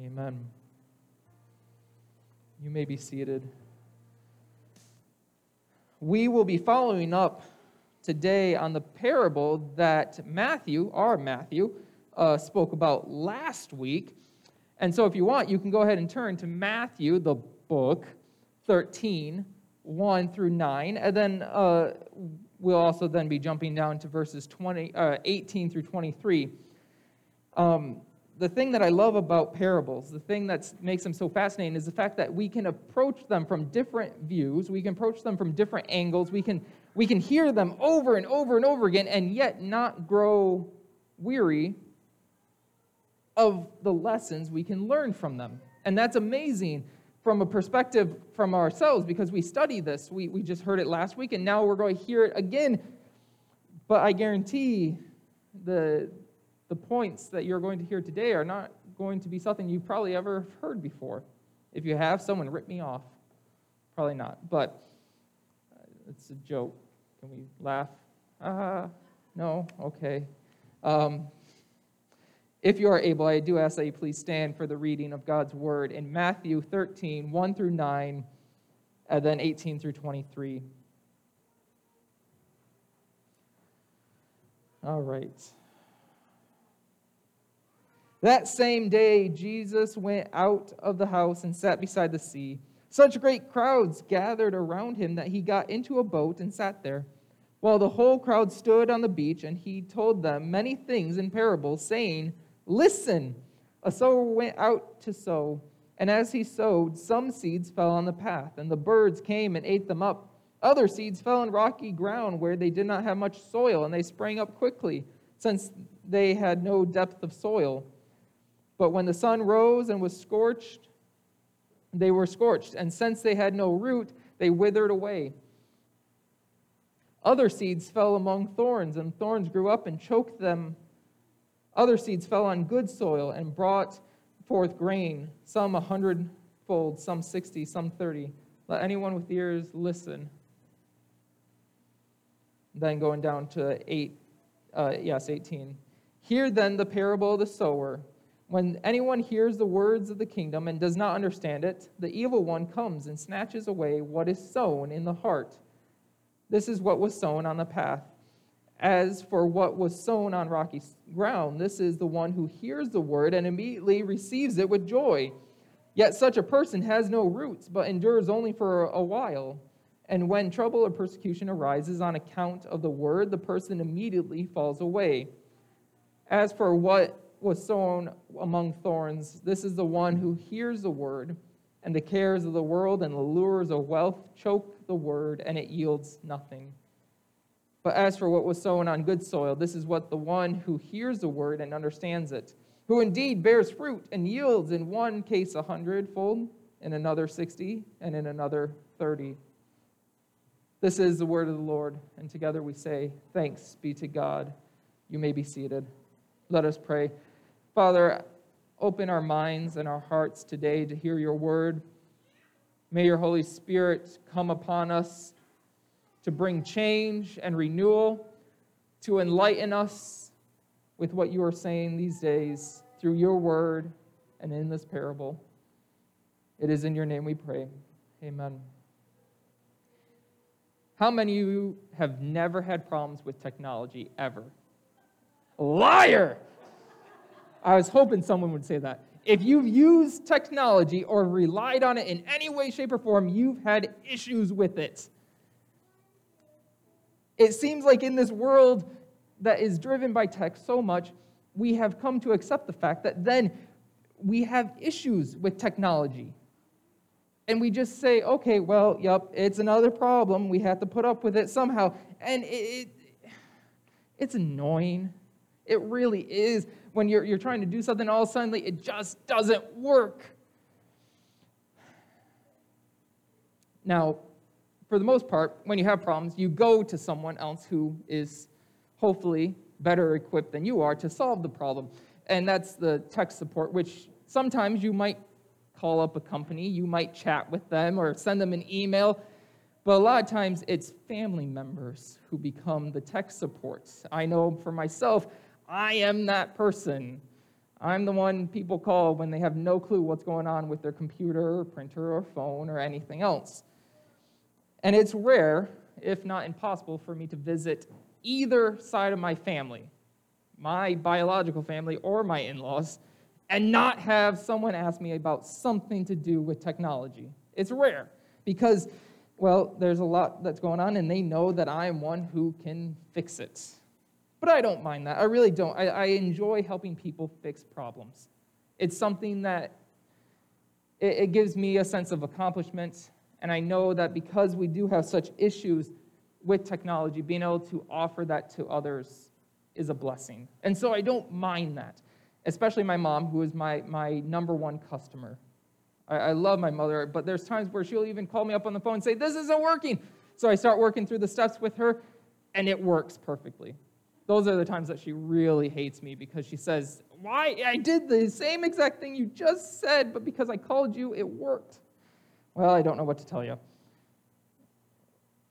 Amen. You may be seated. We will be following up today on the parable that Matthew, our Matthew, uh, spoke about last week. And so, if you want, you can go ahead and turn to Matthew, the book, 13, 1 through 9. And then uh, we'll also then be jumping down to verses 20, uh, 18 through 23. Um, the thing that I love about parables, the thing that makes them so fascinating, is the fact that we can approach them from different views. We can approach them from different angles. We can, we can hear them over and over and over again and yet not grow weary of the lessons we can learn from them. And that's amazing from a perspective from ourselves because we study this. We, we just heard it last week and now we're going to hear it again. But I guarantee the, the points that you're going to hear today are not going to be something you've probably ever heard before. If you have, someone rip me off. Probably not, but uh, it's a joke. Can we laugh? Ah, uh, no? Okay. Um, if you are able, I do ask that you please stand for the reading of God's word in Matthew 13, 1 through 9, and then 18 through 23. All right. That same day, Jesus went out of the house and sat beside the sea. Such great crowds gathered around him that he got into a boat and sat there, while the whole crowd stood on the beach, and he told them many things in parables, saying, Listen, a sower went out to sow, and as he sowed, some seeds fell on the path, and the birds came and ate them up. Other seeds fell on rocky ground where they did not have much soil, and they sprang up quickly, since they had no depth of soil. But when the sun rose and was scorched, they were scorched, and since they had no root, they withered away. Other seeds fell among thorns, and thorns grew up and choked them. Other seeds fell on good soil and brought forth grain, some a hundredfold, some sixty, some thirty. Let anyone with ears listen. Then going down to eight, uh, yes, 18. Hear then the parable of the sower. When anyone hears the words of the kingdom and does not understand it, the evil one comes and snatches away what is sown in the heart. This is what was sown on the path. As for what was sown on rocky ground, this is the one who hears the word and immediately receives it with joy. Yet such a person has no roots, but endures only for a while. And when trouble or persecution arises on account of the word, the person immediately falls away. As for what was sown among thorns. This is the one who hears the word, and the cares of the world and the lures of wealth choke the word, and it yields nothing. But as for what was sown on good soil, this is what the one who hears the word and understands it, who indeed bears fruit and yields in one case a hundredfold, in another sixty, and in another thirty. This is the word of the Lord, and together we say, Thanks be to God. You may be seated. Let us pray. Father, open our minds and our hearts today to hear your word. May your Holy Spirit come upon us to bring change and renewal, to enlighten us with what you are saying these days through your word and in this parable. It is in your name we pray. Amen. How many of you have never had problems with technology ever? Liar! I was hoping someone would say that. If you've used technology or relied on it in any way, shape, or form, you've had issues with it. It seems like in this world that is driven by tech so much, we have come to accept the fact that then we have issues with technology. And we just say, okay, well, yep, it's another problem. We have to put up with it somehow. And it, it it's annoying. It really is when you're, you're trying to do something, all suddenly it just doesn't work. Now, for the most part, when you have problems, you go to someone else who is hopefully better equipped than you are to solve the problem. And that's the tech support, which sometimes you might call up a company, you might chat with them or send them an email. But a lot of times it's family members who become the tech supports. I know for myself, I am that person. I'm the one people call when they have no clue what's going on with their computer or printer or phone or anything else. And it's rare, if not impossible, for me to visit either side of my family, my biological family or my in laws, and not have someone ask me about something to do with technology. It's rare because, well, there's a lot that's going on, and they know that I am one who can fix it. But I don't mind that. I really don't. I, I enjoy helping people fix problems. It's something that it, it gives me a sense of accomplishment, and I know that because we do have such issues with technology, being able to offer that to others is a blessing. And so I don't mind that, especially my mom, who is my, my number one customer. I, I love my mother, but there's times where she'll even call me up on the phone and say, This isn't working. So I start working through the steps with her, and it works perfectly. Those are the times that she really hates me because she says, Why? I did the same exact thing you just said, but because I called you, it worked. Well, I don't know what to tell you.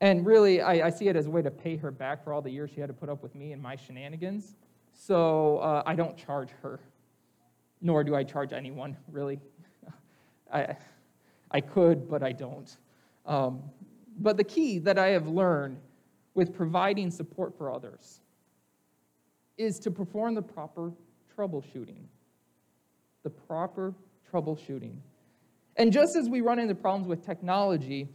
And really, I, I, see it as a way to pay her back for all the years she had to put up with me and my shenanigans. So uh, I don't charge her, nor do I charge anyone, really. I, I could, but I don't. Um, but the key that I have learned with providing support for others is to perform the proper troubleshooting. The proper troubleshooting. And just as we run into problems with technology,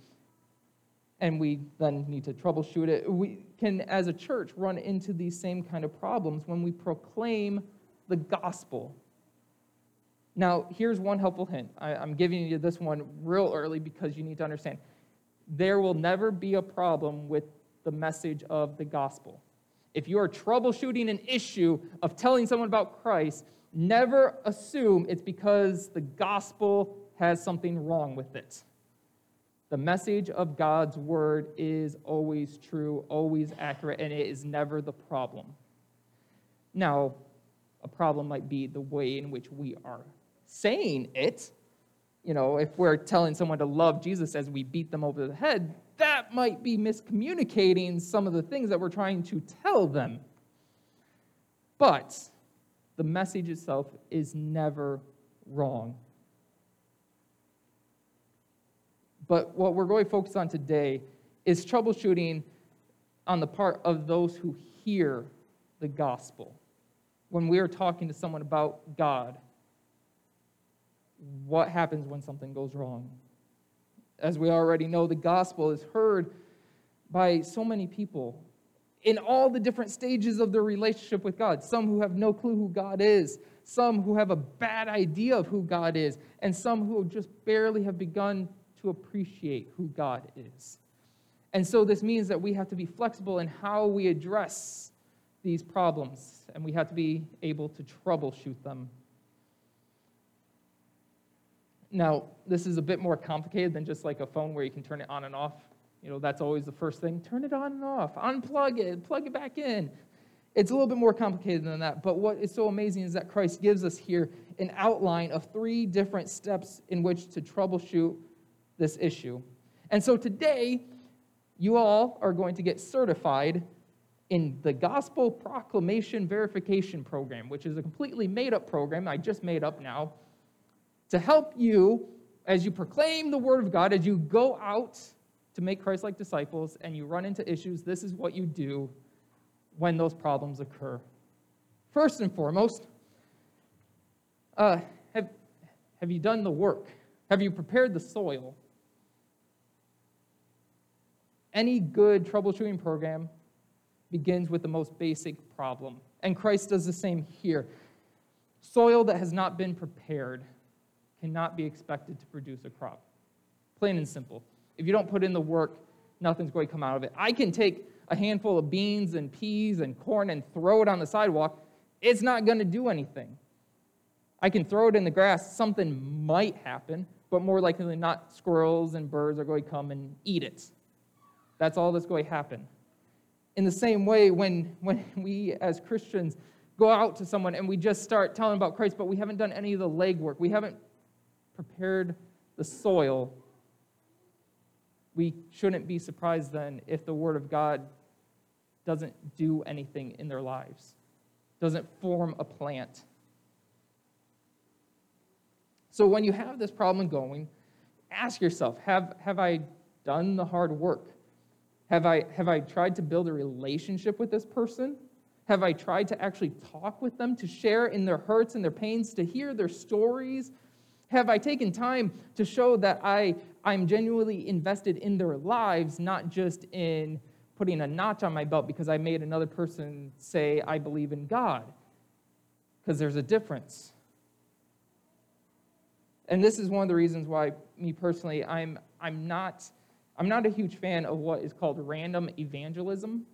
and we then need to troubleshoot it, we can, as a church, run into these same kind of problems when we proclaim the gospel now, here's one helpful hint. I, am giving you this one real early because you need to understand. There will never be a problem with the message of the gospel. If you are troubleshooting an issue of telling someone about Christ, never assume it's because the gospel has something wrong with it. The message of God's word is always true, always accurate, and it is never the problem. Now, a problem might be the way in which we are saying it. You know, if we're telling someone to love Jesus as we beat them over the head, that might be miscommunicating some of the things that we're trying to tell them. But the message itself is never wrong. But what we're going to focus on today is troubleshooting on the part of those who hear the gospel. When we are talking to someone about God, what happens when something goes wrong. As we already know, the gospel is heard by so many people in all the different stages of their relationship with God. Some who have no clue who God is, some who have a bad idea of who God is, and some who just barely have begun to appreciate who God is. And so this means that we have to be flexible in how we address these problems, and we have to be able to troubleshoot them now, this is a bit more complicated than just like a phone where you can turn it on and off. You know, that's always the first thing. Turn it on and off, unplug it, plug it back in. It's a little bit more complicated than that. But what is so amazing is that Christ gives us here an outline of three different steps in which to troubleshoot this issue. And so today, you all are going to get certified in the Gospel Proclamation Verification Program, which is a completely made up program I just made up now to help you as you proclaim the word of God, as you go out to make Christ like disciples and you run into issues, this is what you do when those problems occur. First and foremost, uh, have, have you done the work? Have you prepared the soil? Any good troubleshooting program begins with the most basic problem. And Christ does the same here. Soil that has not been prepared cannot be expected to produce a crop. Plain and simple. If you don't put in the work, nothing's going to come out of it. I can take a handful of beans and peas and corn and throw it on the sidewalk. It's not going to do anything. I can throw it in the grass. Something might happen, but more likely than not, squirrels and birds are going to come and eat it. That's all that's going to happen. In the same way, when, when we as Christians go out to someone and we just start telling about Christ, but we haven't done any of the legwork, we haven't prepared the soil, we shouldn't be surprised then if the Word of God doesn't do anything in their lives, doesn't form a plant. So when you have this problem going, ask yourself have, have I done the hard work? Have I, have I tried to build a relationship with this person? Have I tried to actually talk with them, to share in their hurts and their pains, to hear their stories? Have I taken time to show that I, I'm genuinely invested in their lives, not just in putting a notch on my belt because I made another person say, I believe in God? Because there's a difference. And this is one of the reasons why, me personally, I'm, I'm, not, I'm not a huge fan of what is called random evangelism.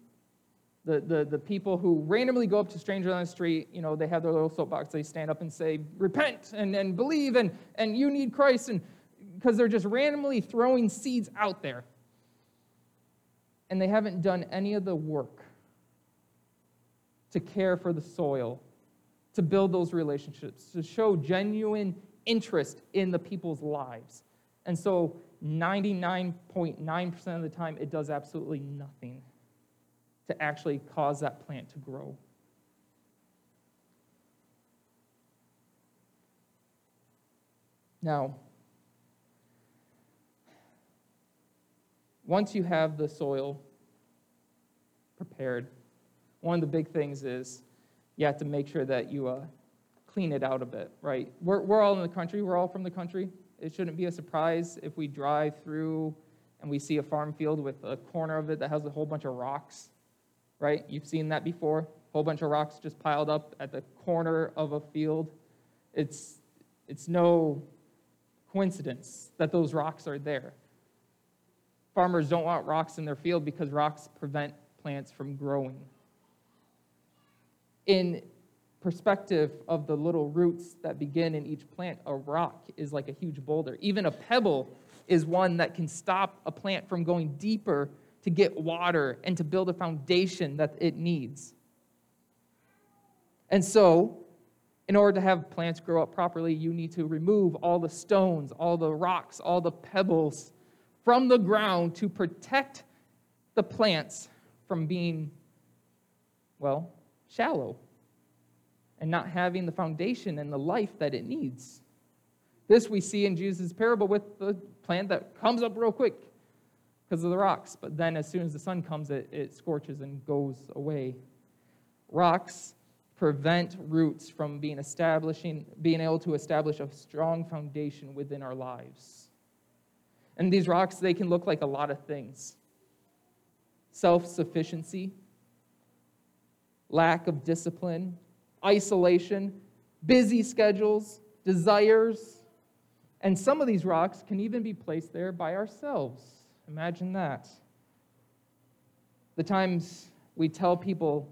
The, the, the people who randomly go up to strangers on the street, you know, they have their little soapbox, they stand up and say, repent and, and believe and, and you need Christ, and because they're just randomly throwing seeds out there. And they haven't done any of the work to care for the soil, to build those relationships, to show genuine interest in the people's lives. And so 99.9% of the time, it does absolutely nothing to actually cause that plant to grow. Now, once you have the soil prepared, one of the big things is you have to make sure that you uh, clean it out a bit, right? We're, we're all in the country, we're all from the country. It shouldn't be a surprise if we drive through and we see a farm field with a corner of it that has a whole bunch of rocks right? You've seen that before. A whole bunch of rocks just piled up at the corner of a field. It's, it's no coincidence that those rocks are there. Farmers don't want rocks in their field because rocks prevent plants from growing. In perspective of the little roots that begin in each plant, a rock is like a huge boulder. Even a pebble is one that can stop a plant from going deeper to get water and to build a foundation that it needs. And so, in order to have plants grow up properly, you need to remove all the stones, all the rocks, all the pebbles from the ground to protect the plants from being, well, shallow and not having the foundation and the life that it needs. This we see in Jesus' parable with the plant that comes up real quick because of the rocks. But then, as soon as the sun comes, it, it scorches and goes away. Rocks prevent roots from being establishing, being able to establish a strong foundation within our lives. And these rocks, they can look like a lot of things self sufficiency, lack of discipline, isolation, busy schedules, desires. And some of these rocks can even be placed there by ourselves. Imagine that. The times we tell people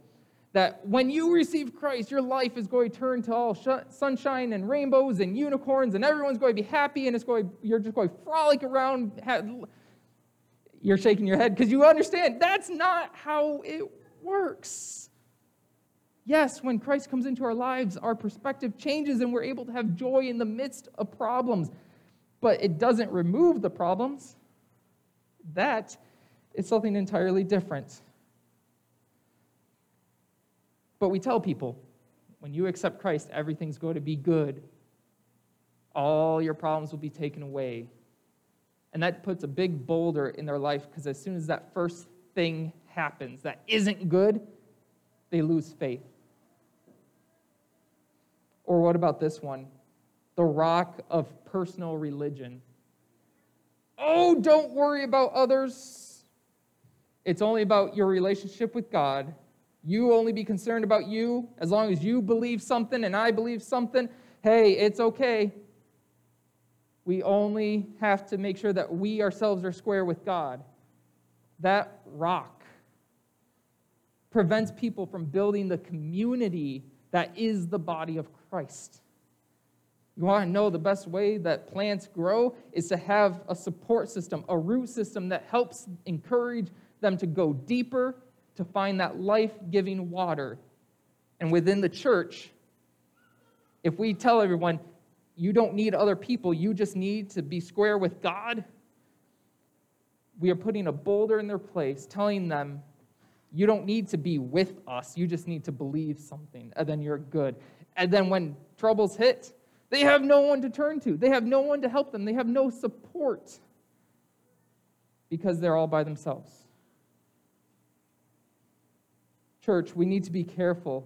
that when you receive Christ, your life is going to turn to all sh- sunshine and rainbows and unicorns, and everyone's going to be happy, and it's going, you're just going to frolic around. You're shaking your head because you understand that's not how it works. Yes, when Christ comes into our lives, our perspective changes and we're able to have joy in the midst of problems. But it doesn't remove the problems, that is something entirely different. But we tell people when you accept Christ, everything's going to be good. All your problems will be taken away. And that puts a big boulder in their life because as soon as that first thing happens that isn't good, they lose faith. Or what about this one? The rock of personal religion. Oh, don't worry about others. It's only about your relationship with God. You only be concerned about you as long as you believe something and I believe something. Hey, it's okay. We only have to make sure that we ourselves are square with God. That rock prevents people from building the community that is the body of Christ. You want to know the best way that plants grow is to have a support system, a root system that helps encourage them to go deeper, to find that life giving water. And within the church, if we tell everyone, you don't need other people, you just need to be square with God, we are putting a boulder in their place, telling them, you don't need to be with us, you just need to believe something, and then you're good. And then when troubles hit, They have no one to turn to, they have no one to help them, they have no support because they're all by themselves. Church, we need to be careful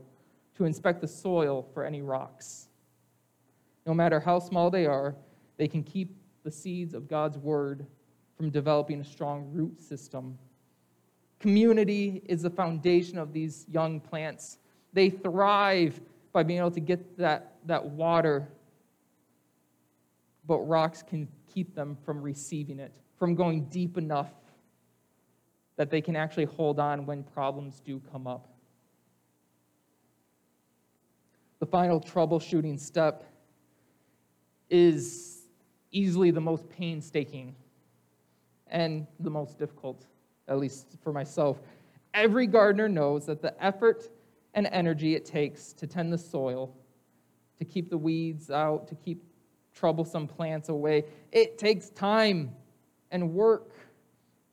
to inspect the soil for any rocks. No matter how small they are, they can keep the seeds of God's word from developing a strong root system. Community is the foundation of these young plants. They thrive by being able to get that, that water, but rocks can keep them from receiving it, from going deep enough that they can actually hold on when problems do come up. The final troubleshooting step is easily the most painstaking and the most difficult, at least for myself. Every gardener knows that the effort and energy it takes to tend the soil, to keep the weeds out, to keep troublesome plants away, it takes time and work.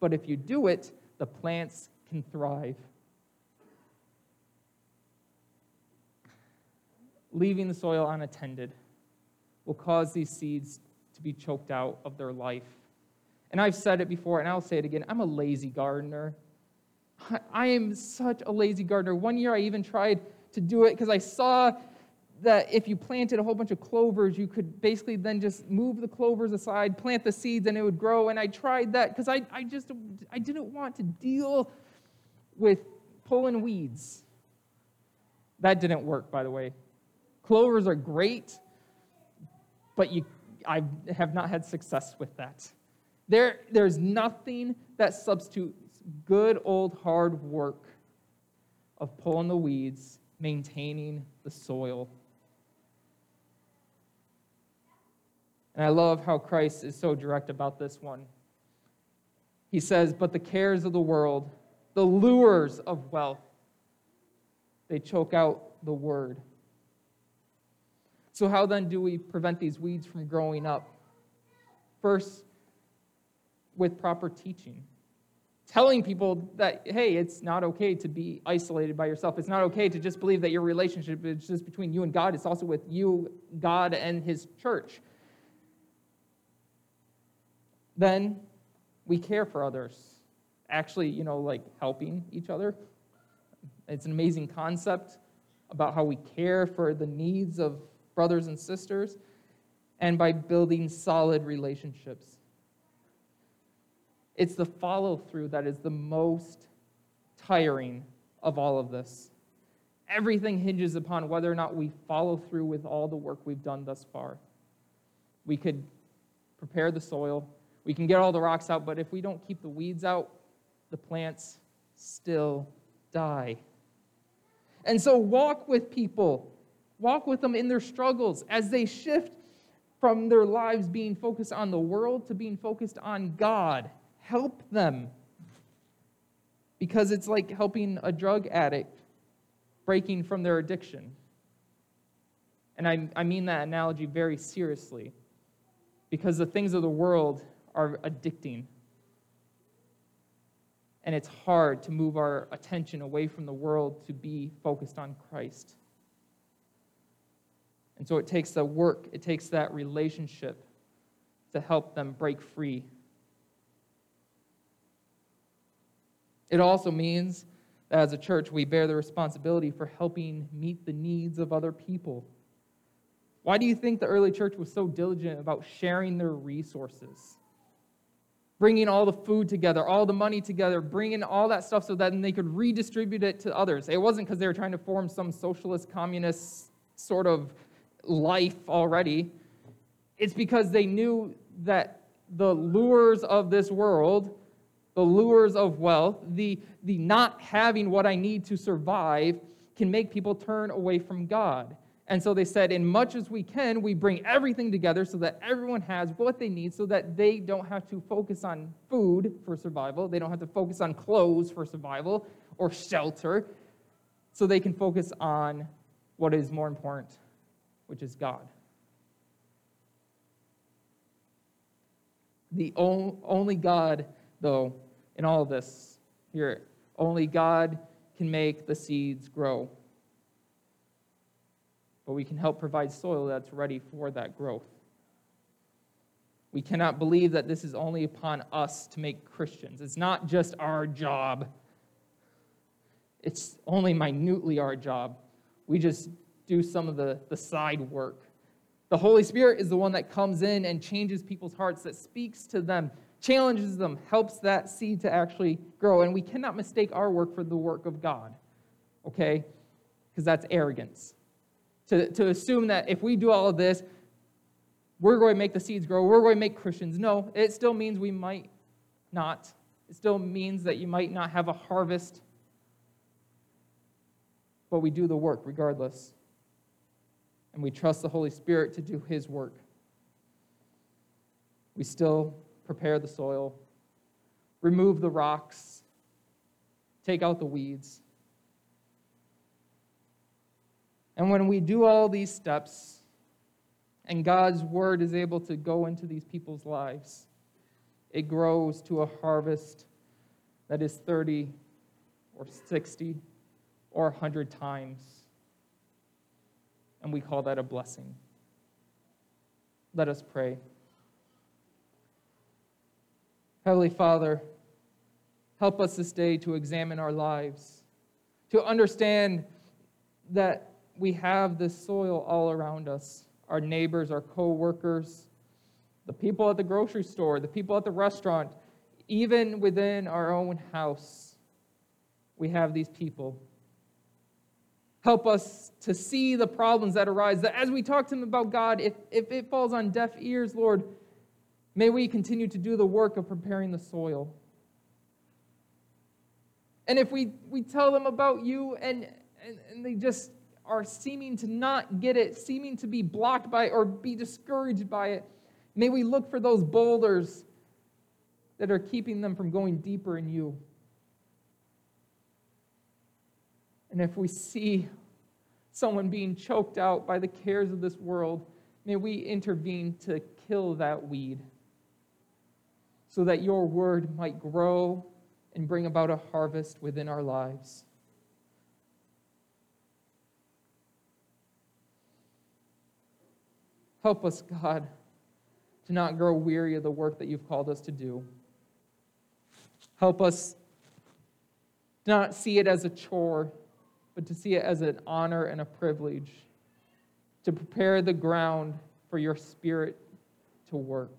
But if you do it, the plants can thrive. Leaving the soil unattended will cause these seeds to be choked out of their life. And I've said it before, and I'll say it again I'm a lazy gardener. I am such a lazy gardener. One year I even tried to do it because I saw that if you planted a whole bunch of clovers, you could basically then just move the clovers aside, plant the seeds, and it would grow. And I tried that because I, I just I didn't want to deal with pulling weeds. That didn't work, by the way. Clovers are great, but you, I have not had success with that. There, there's nothing that substitutes good old hard work of pulling the weeds, maintaining the soil. And I love how Christ is so direct about this one. He says, But the cares of the world, the lures of wealth, they choke out the word. So, how then do we prevent these weeds from growing up? First, with proper teaching. Telling people that, hey, it's not okay to be isolated by yourself. It's not okay to just believe that your relationship is just between you and God. It's also with you, God, and His church. Then we care for others. Actually, you know, like helping each other. It's an amazing concept about how we care for the needs of brothers and sisters and by building solid relationships. It's the follow through that is the most tiring of all of this. Everything hinges upon whether or not we follow through with all the work we've done thus far. We could prepare the soil, we can get all the rocks out, but if we don't keep the weeds out, the plants still die. And so walk with people, walk with them in their struggles as they shift from their lives being focused on the world to being focused on God help them. Because it's like helping a drug addict breaking from their addiction. And I, I mean that analogy very seriously. Because the things of the world are addicting. And it's hard to move our attention away from the world to be focused on Christ. And so it takes the work, it takes that relationship to help them break free It also means that as a church, we bear the responsibility for helping meet the needs of other people. Why do you think the early church was so diligent about sharing their resources? Bringing all the food together, all the money together, bringing all that stuff so that they could redistribute it to others. It wasn't because they were trying to form some socialist, communist sort of life already. It's because they knew that the lures of this world the lures of wealth, the, the not having what I need to survive, can make people turn away from God. And so they said, in much as we can, we bring everything together so that everyone has what they need, so that they don't have to focus on food for survival, they don't have to focus on clothes for survival or shelter, so they can focus on what is more important, which is God. The only God though, in all of this here. Only God can make the seeds grow. But we can help provide soil that's ready for that growth. We cannot believe that this is only upon us to make Christians. It's not just our job, it's only minutely our job. We just do some of the, the side work. The Holy Spirit is the one that comes in and changes people's hearts, that speaks to them, challenges them, helps that seed to actually grow. And we cannot mistake our work for the work of God, okay? Because that's arrogance. To, to assume that if we do all of this, we're going to make the seeds grow, we're going to make Christians. No, it still means we might not. It still means that you might not have a harvest, but we do the work regardless. And we trust the Holy Spirit to do His work. We still prepare the soil, remove the rocks, take out the weeds. And when we do all these steps, and God's word is able to go into these people's lives, it grows to a harvest that is 30 or 60 or 100 times. And we call that a blessing. Let us pray. Heavenly Father, help us this day to examine our lives, to understand that we have this soil all around us our neighbors, our co workers, the people at the grocery store, the people at the restaurant, even within our own house, we have these people. Help us to see the problems that arise. That as we talk to them about God, if, if it falls on deaf ears, Lord, may we continue to do the work of preparing the soil. And if we, we tell them about you and, and, and they just are seeming to not get it, seeming to be blocked by or be discouraged by it, may we look for those boulders that are keeping them from going deeper in you. And if we see someone being choked out by the cares of this world, may we intervene to kill that weed so that your word might grow and bring about a harvest within our lives. Help us, God, to not grow weary of the work that you've called us to do. Help us not see it as a chore, but to see it as an honor and a privilege to prepare the ground for your spirit to work.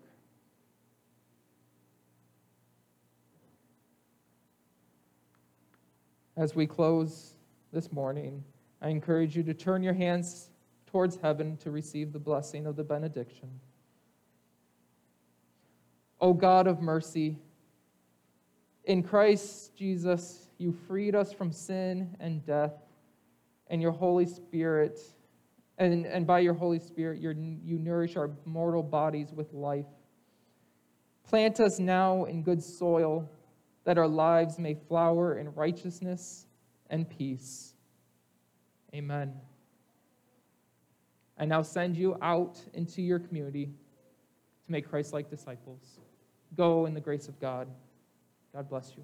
As we close this morning, I encourage you to turn your hands towards heaven to receive the blessing of the benediction. O God of mercy, in Christ Jesus, you freed us from sin and death, and your Holy Spirit, and, and by your Holy Spirit, you nourish our mortal bodies with life. Plant us now in good soil, that our lives may flower in righteousness and peace. Amen. I now send you out into your community to make Christ like disciples. Go in the grace of God. God bless you.